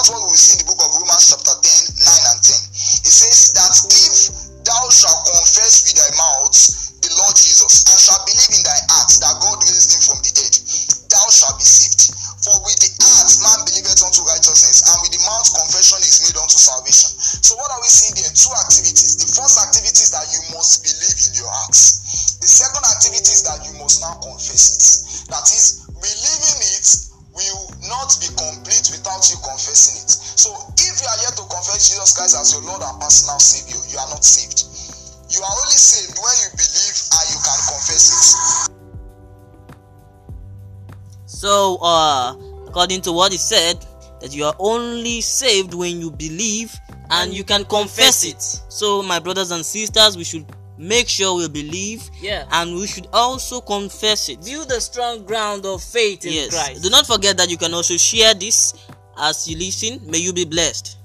That's what we see in the book of Romans, chapter 10, 9 without you confessing it. So if you are yet to confess Jesus Christ as your Lord and personal Savior, you are not saved. You are only saved when you believe and you can confess it. So, uh, according to what he said, that you are only saved when you believe and you can confess it. So, my brothers and sisters, we should make sure we believe yeah. and we should also confess it. Build a strong ground of faith in yes. Christ. Do not forget that you can also share this as you listen. May you be blessed.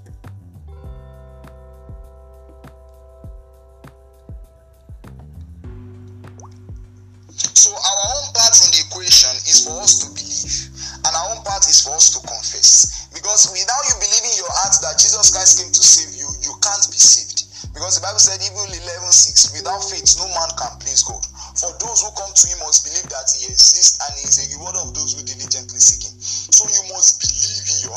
So our own part in the equation is for us to believe, and our own part is for us to confess. Because without you believing in your heart that Jesus Christ came to save you, you can't be saved. Because the Bible said, Hebrew 11 6, without faith, no man can please God. For those who come to him must believe that he exists and he is a rewarder of those who diligently seek him. So you must believe in your.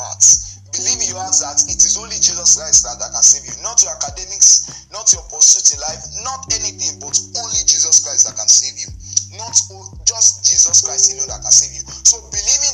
Believe in your heart that it is only Jesus Christ that, that can save you, not your academics, not your pursuit in life, not anything, but only Jesus Christ that can save you not just Jesus Christ alone that can save you. So believing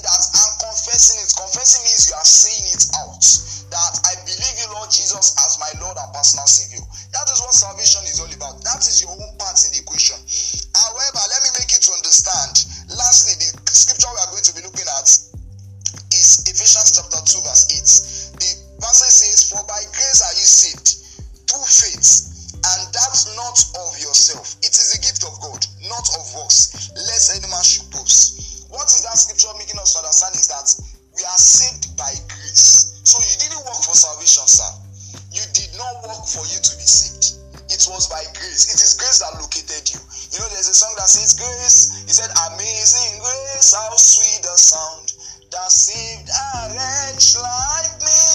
Was by grace. It is grace that located you. You know, there's a song that says, Grace. He said, Amazing grace, how sweet the sound that saved a wretch like me.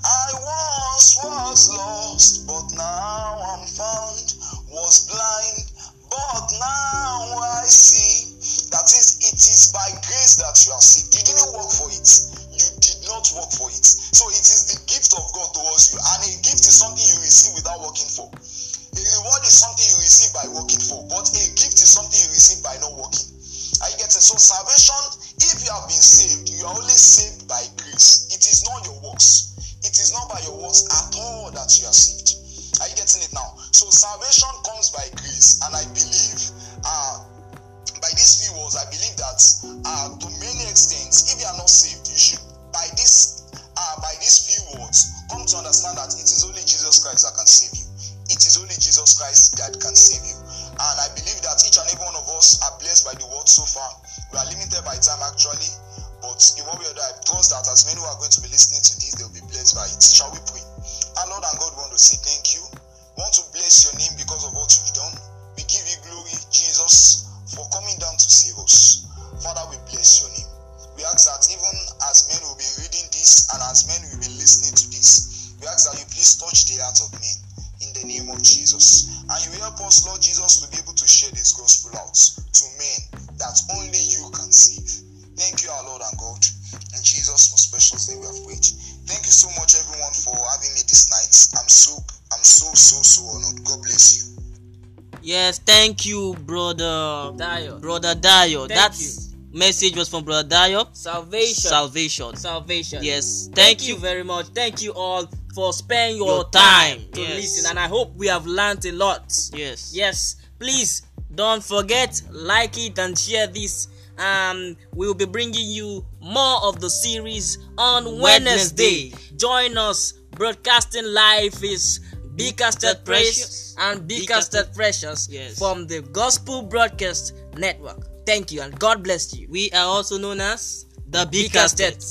I once was lost, but now I'm found. Was blind, but now I see. That is, it is by grace that you are saved. You didn't work for it. You did not work for it. So it is the gift of God towards you. And a gift is something you receive without working for. A reward is something you receive by working for. But a gift is something you receive by not working. Are you getting? So salvation, if you have been saved, you are only saved Jesus Christ that can save you. And I believe that each and every one of us are blessed by the word so far. We are limited by time actually, but in one way or I trust that as many who are going to be listening to this, they'll be blessed by it. Shall we pray? Our Lord and God we want to say thank you. Jesus. And you help us, Lord Jesus, to be able to share this gospel out to men that only you can save. Thank you, our Lord and God. In Jesus' most precious name we have prayed. Thank you so much, everyone, for having me this night. I'm so, I'm so, so, so honored. God bless you. Yes, thank you, brother. Dio. Brother Dio. Thank that you. message was from Brother Dio. Salvation. Salvation. Salvation. Yes, Thank, thank you you. very much. Thank you all for spending your, Your time, time, to yes. listen, and I hope we have learned a lot. Yes. Yes, please don't forget like it and share this. Um, we will be bringing you more of the series on Wednesday. Wednesday. Join us. Broadcasting live is Be Casted Praise and Be Casted Precious Yes. from the Gospel Broadcast Network. Thank you and God bless you. We are also known as the Be. Casted.